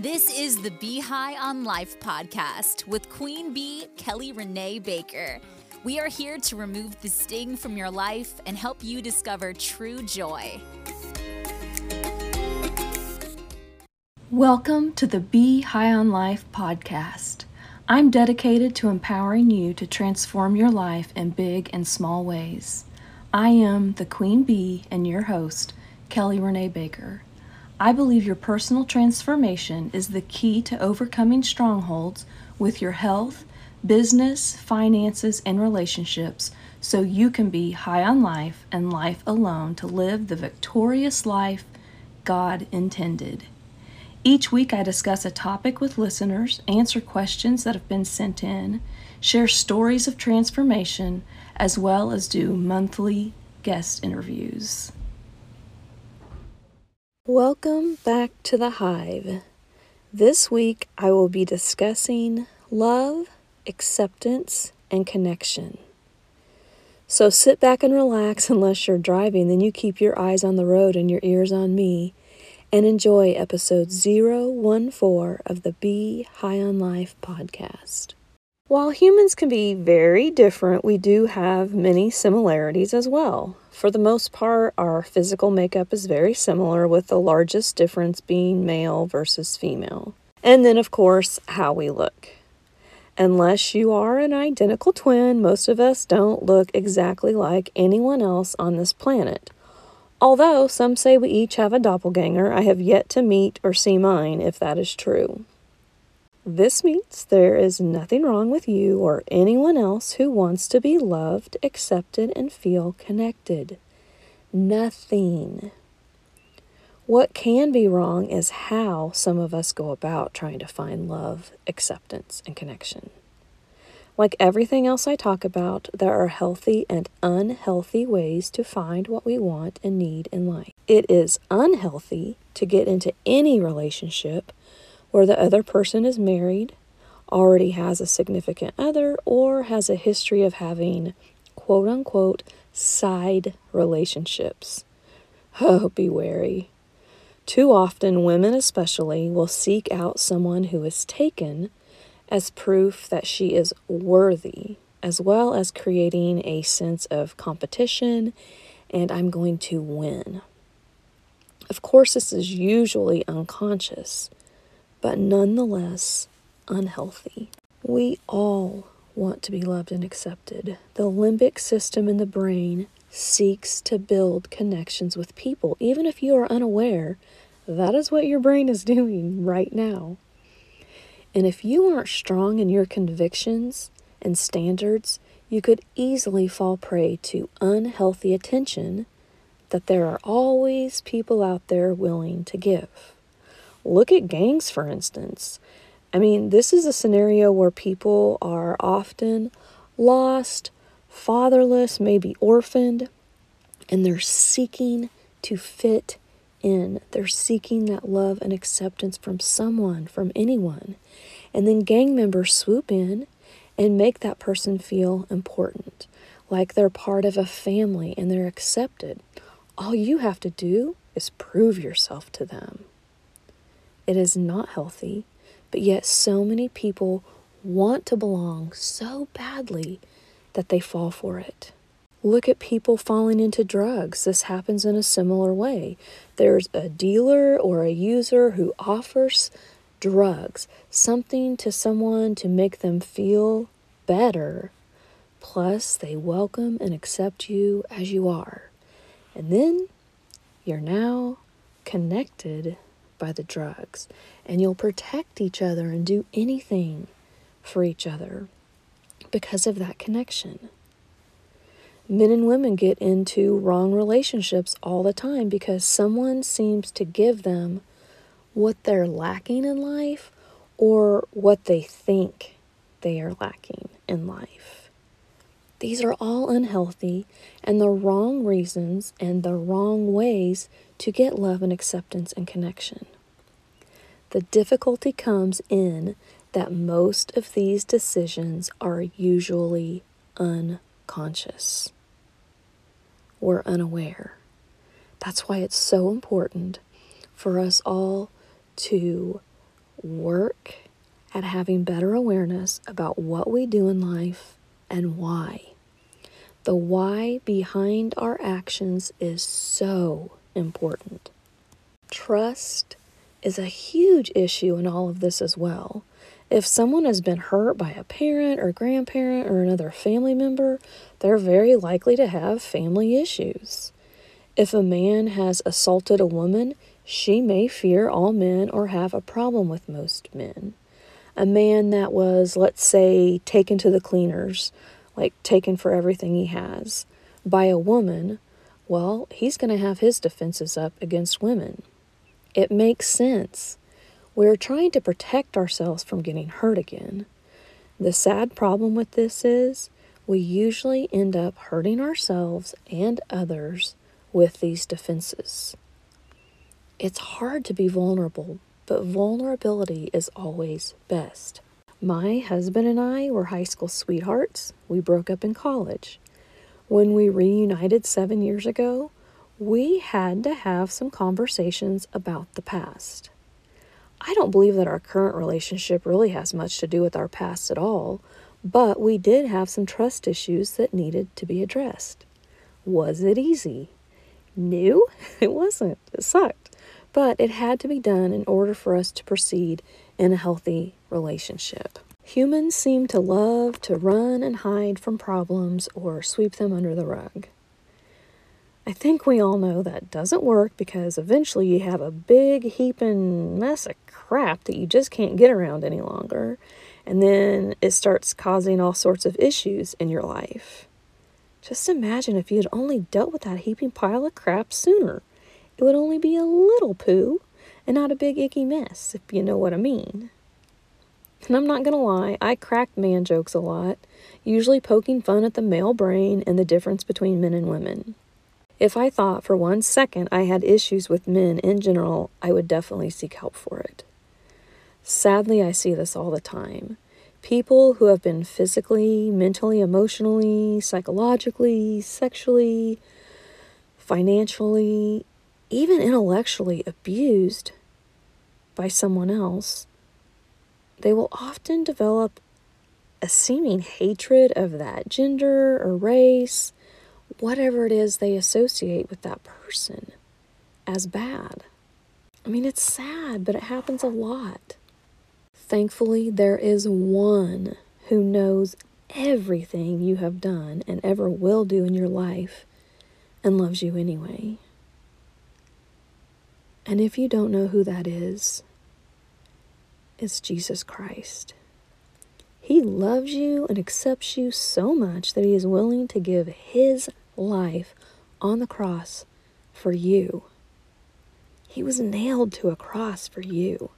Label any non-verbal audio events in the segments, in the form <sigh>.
This is the Bee High on Life podcast with Queen Bee Kelly Renee Baker. We are here to remove the sting from your life and help you discover true joy. Welcome to the Bee High on Life podcast. I'm dedicated to empowering you to transform your life in big and small ways. I am the Queen Bee and your host, Kelly Renee Baker. I believe your personal transformation is the key to overcoming strongholds with your health, business, finances, and relationships so you can be high on life and life alone to live the victorious life God intended. Each week, I discuss a topic with listeners, answer questions that have been sent in, share stories of transformation, as well as do monthly guest interviews. Welcome back to the Hive. This week, I will be discussing love, acceptance, and connection. So sit back and relax <laughs> unless you're driving, then you keep your eyes on the road and your ears on me, and enjoy episode 014 of the Bee High on Life podcast. While humans can be very different, we do have many similarities as well. For the most part, our physical makeup is very similar, with the largest difference being male versus female. And then, of course, how we look. Unless you are an identical twin, most of us don't look exactly like anyone else on this planet. Although some say we each have a doppelganger, I have yet to meet or see mine if that is true. This means there is nothing wrong with you or anyone else who wants to be loved, accepted, and feel connected. Nothing. What can be wrong is how some of us go about trying to find love, acceptance, and connection. Like everything else I talk about, there are healthy and unhealthy ways to find what we want and need in life. It is unhealthy to get into any relationship where the other person is married, already has a significant other, or has a history of having quote unquote side relationships. Oh, be wary. Too often, women especially will seek out someone who is taken as proof that she is worthy, as well as creating a sense of competition and I'm going to win. Of course, this is usually unconscious but nonetheless unhealthy. We all want to be loved and accepted. The limbic system in the brain seeks to build connections with people, even if you are unaware. That is what your brain is <laughs> doing right now. And if you aren't strong in your convictions and standards, you could easily fall prey to unhealthy attention that there are always people out there willing to give. Look at gangs, for instance. I mean, this is a scenario where people are often lost, fatherless, maybe orphaned, and they're seeking to fit in. They're seeking that love and acceptance from someone, from anyone. And then gang members swoop in and make that person feel important, like they're part of a family and they're accepted. All you have to do is prove yourself to them. It is not healthy, but yet so many people want to belong so badly that they fall for it. Look at people falling into drugs. This happens in a similar way. There's a dealer or a user who offers drugs, something to someone to make them feel better. Plus, they welcome and accept you as you are. And then you're now connected by the drugs, and you'll protect each other and do anything for each other because of that connection. Men and women get into wrong relationships all the time because someone seems to give them what they're lacking in life or what they think they are lacking in life. These are all unhealthy and the wrong reasons and the wrong ways to get love and acceptance and connection. The difficulty comes in that most of these decisions are usually unconscious. We're unaware. That's why it's so important for us all to work at having better awareness about what we do in life and why. The why behind our actions is so important. Trust is a huge issue in all of this as well. If someone has been hurt by a parent or grandparent or another family member, they're very likely to have family issues. If a man has assaulted a woman, she may fear all men or have a problem with most men. A man that was, let's say, taken to the cleaners, like taken for everything he has, by a woman, well, he's going to have his defenses up against women. It makes sense. We're trying to protect ourselves from getting hurt again. The sad problem with this is we usually end up hurting ourselves and others with these defenses. It's hard to be vulnerable, but vulnerability is always best. My husband and I were high school sweethearts. We broke up in college. When we reunited seven years ago, we had to have some conversations about the past. I don't believe that our current relationship really has much to do with our past at all, but we did have some trust issues that needed to be addressed. Was it easy? No, <laughs> it wasn't. It sucked. But it had to be done in order for us to proceed in a healthy relationship. Humans seem to love to run and hide from problems or sweep them under the rug. I think we all know that doesn't work because eventually you have a big heaping mess of crap that you just can't get around any longer. And then it starts causing all sorts of issues in your life. Just imagine if you had only dealt with that heaping pile of crap sooner. It would only be a little poo and not a big icky mess, if you know what I mean. And I'm not gonna lie, I crack man jokes a lot, usually poking fun at the male brain and the difference between men and women. If I thought for one second I had issues with men in general, I would definitely seek help for it. Sadly, I see this all the time. People who have been physically, mentally, emotionally, psychologically, sexually, financially, even intellectually abused by someone else, they will often develop a seeming hatred of that gender or race whatever it is they associate with that person as bad. I mean, it's sad, but it happens a lot. Thankfully, there is one who knows everything you have done and ever will do in your life and loves you anyway. And if you don't know who that is, it's Jesus Christ. He loves you and accepts you so much that he is willing to give his life on the cross for you. He was nailed to a cross for you.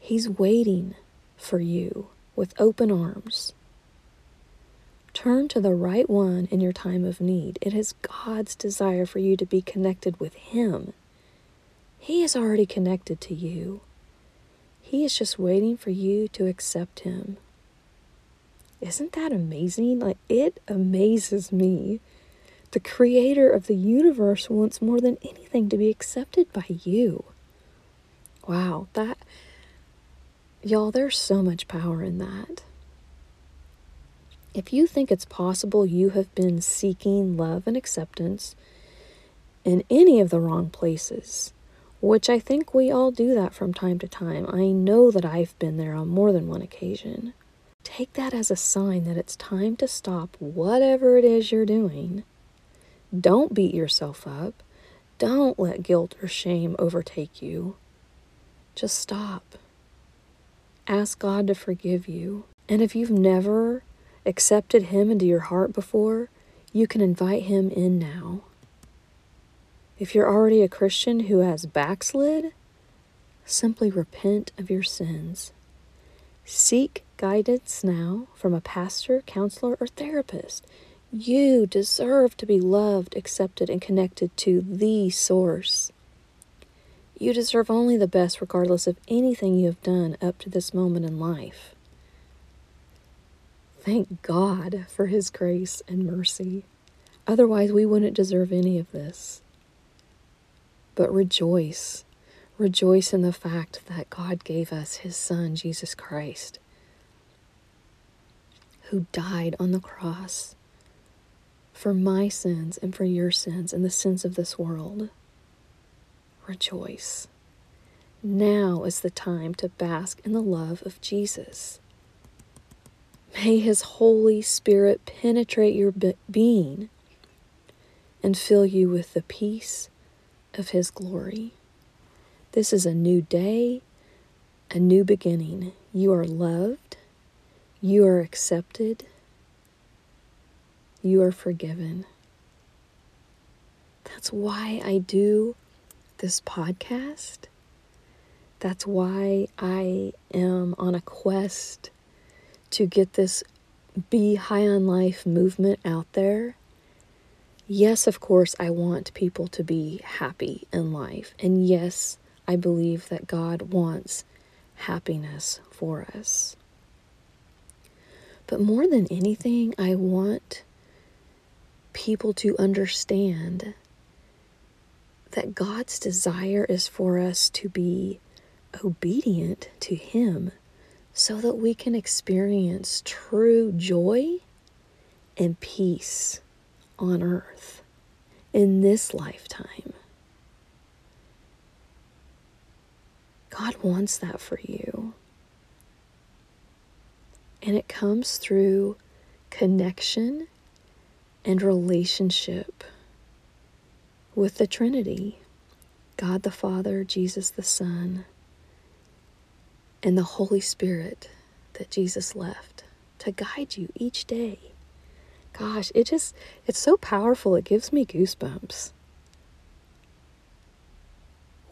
He's waiting for you with open arms. Turn to the right one in your time of need. It is God's desire for you to be connected with Him. He is already connected to you. He is just waiting for you to accept Him. Isn't that amazing? Like, it amazes me. The creator of the universe wants more than anything to be accepted by you. Wow, that, y'all, there's so much power in that. If you think it's possible you have been seeking love and acceptance in any of the wrong places, which I think we all do that from time to time, I know that I've been there on more than one occasion. Take that as a sign that it's time to stop whatever it is you're doing. Don't beat yourself up. Don't let guilt or shame overtake you. Just stop. Ask God to forgive you. And if you've never accepted Him into your heart before, you can invite Him in now. If you're already a Christian who has backslid, simply repent of your sins. Seek guidance now from a pastor, counselor, or therapist. You deserve to be loved, accepted, and connected to the source. You deserve only the best, regardless of anything you have done up to this moment in life. Thank God for His grace and mercy. Otherwise, we wouldn't deserve any of this. But rejoice. Rejoice in the fact that God gave us His Son, Jesus Christ, who died on the cross for my sins and for your sins and the sins of this world. Rejoice. Now is the time to bask in the love of Jesus. May His Holy Spirit penetrate your be- being and fill you with the peace of His glory. This is a new day, a new beginning. You are loved, you are accepted, you are forgiven. That's why I do this podcast. That's why I am on a quest to get this Bee High on Life movement out there. Yes, of course, I want people to be happy in life. And yes, I believe that God wants happiness for us. But more than anything, I want people to understand that God's desire is for us to be obedient to Him so that we can experience true joy and peace on earth in this lifetime. God wants that for you. And it comes through connection and relationship with the Trinity God the Father, Jesus the Son, and the Holy Spirit that Jesus left to guide you each day. Gosh, it just, it's so powerful. It gives me goosebumps.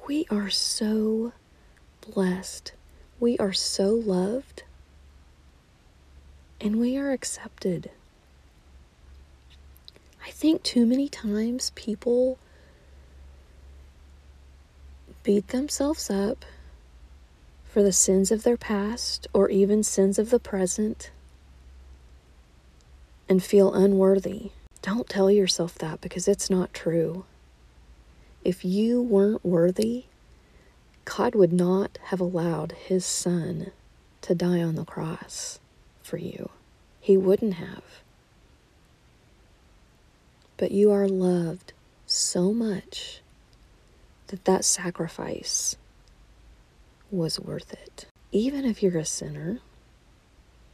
We are so blessed. We are so loved. And we are accepted. I think too many times people beat themselves up for the sins of their past or even sins of the present and feel unworthy. Don't tell yourself that because it's not true. If you weren't worthy, God would not have allowed his son to die on the cross for you. He wouldn't have. But you are loved so much that that sacrifice was worth it. Even if you're a sinner,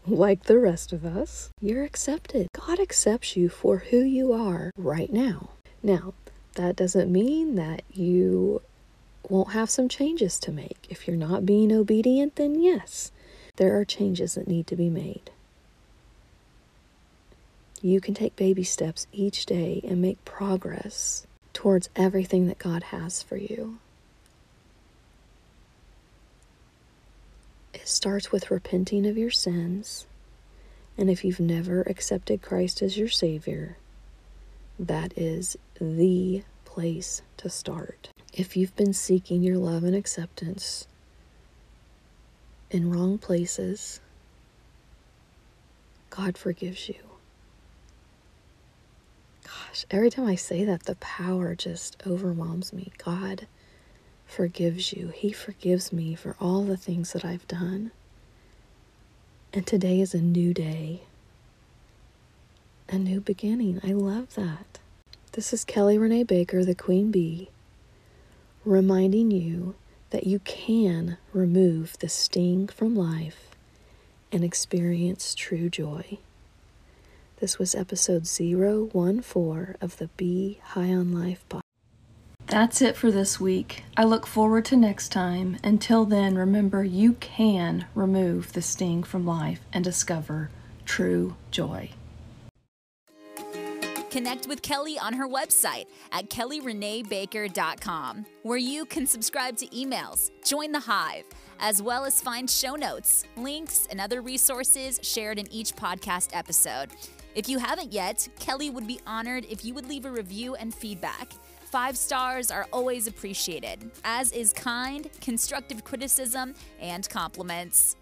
like the rest of us, you're accepted. God accepts you for who you are right now. Now, that doesn't mean that you won't have some changes to make. If you're not being obedient, then yes, there are changes that need to be made. You can take baby steps each day and make progress towards everything that God has for you. It starts with repenting of your sins. And if you've never accepted Christ as your Savior, that is the place to start. If you've been seeking your love and acceptance in wrong places, God forgives you. Gosh, every time I say that, the power just overwhelms me. God forgives you. He forgives me for all the things that I've done. And today is a new day, a new beginning. I love that. This is Kelly Renee Baker, the Queen Bee, reminding you that you can remove the sting from life and experience true joy. This was episode 014 of the Bee High on Life podcast. That's it for this week. I look forward to next time. Until then, remember you can remove the sting from life and discover true joy. Connect with Kelly on her website at kellyreneebaker.com, where you can subscribe to emails, join the Hive, as well as find show notes, links, and other resources shared in each podcast episode. If you haven't yet, Kelly would be honored if you would leave a review and feedback. Five stars are always appreciated, as is kind, constructive criticism and compliments.